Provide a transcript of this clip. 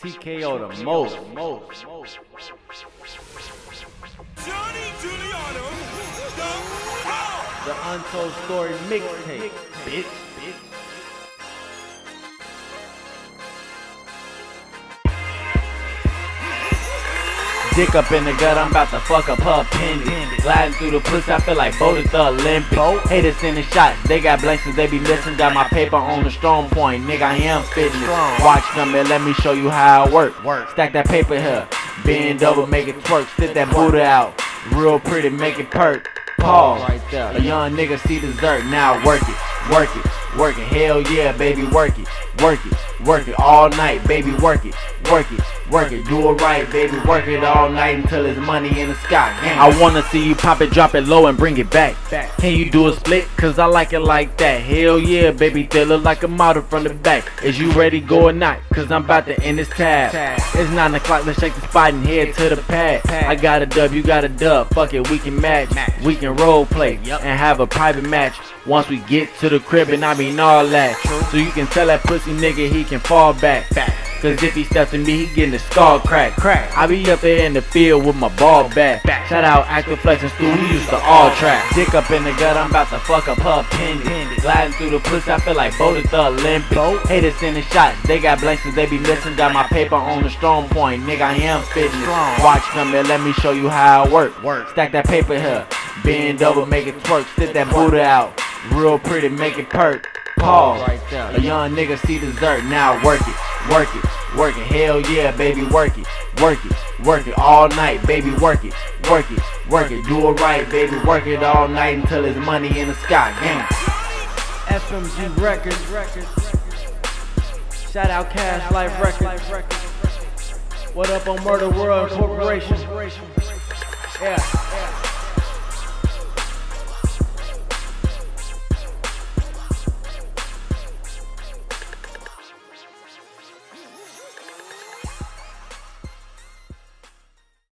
TKO the most. Johnny Giuliano, the The Untold Story mixtape, bitch. Dick up in the gut, I'm about to fuck up her appendix. Gliding through the pussy, I feel like Bo at the Olympics. Haters sending shots, they got blanks they be missing. Got my paper on the strong point, nigga, I am fitness. Watch come and let me show you how I work. Stack that paper here, bend over, make it twerk. Sit that Buddha out, real pretty, make it perk. Pause. Right there. A young nigga see dessert, now work it, work it, work it. Hell yeah, baby, work it, work it, work it all night, baby, work it, work it, work it. Do it right, baby, work it all night until there's money in the sky. I wanna see you pop it, drop it low, and bring it back. Can you do a split? Cause I like it like that. Hell yeah, baby, they look like a model from the back. Is you ready, go or not? Cause I'm about to end this tab. It's 9 o'clock, let's shake the spot and head to the pad. I got a dub, you got a dub. Fuck it, we can match. We can role play and have a private match. Once we get to the crib and I mean all that. So you can tell that pussy nigga he can fall back. Cause if he steps to me, he getting the skull crack. Crack. I be up there in the field with my ball back. back. Shout out Active Flex and Stu, we used to all track. Dick up in the gut, I'm about to fuck up her appendix. Gliding through the pussy, I feel like Bo at the Olympics. Haters sending shots, they got blanks they be missing. Got my paper on the strong point, nigga, I am fitness. Watch come here, let me show you how I work. work. Stack that paper here, bend over, make it twerk. Sit that Buddha out, real pretty, make it perk. Pause. A young nigga see dessert, now work it, work it, work it. Hell yeah, baby, work it, work it, work it all night, baby, work it, work it, work it. Do it right, baby, work it all night until there's money in the sky. Gang. FMG Records. Shout out Cash Life Records. What up on Murder World Corporation? Yeah.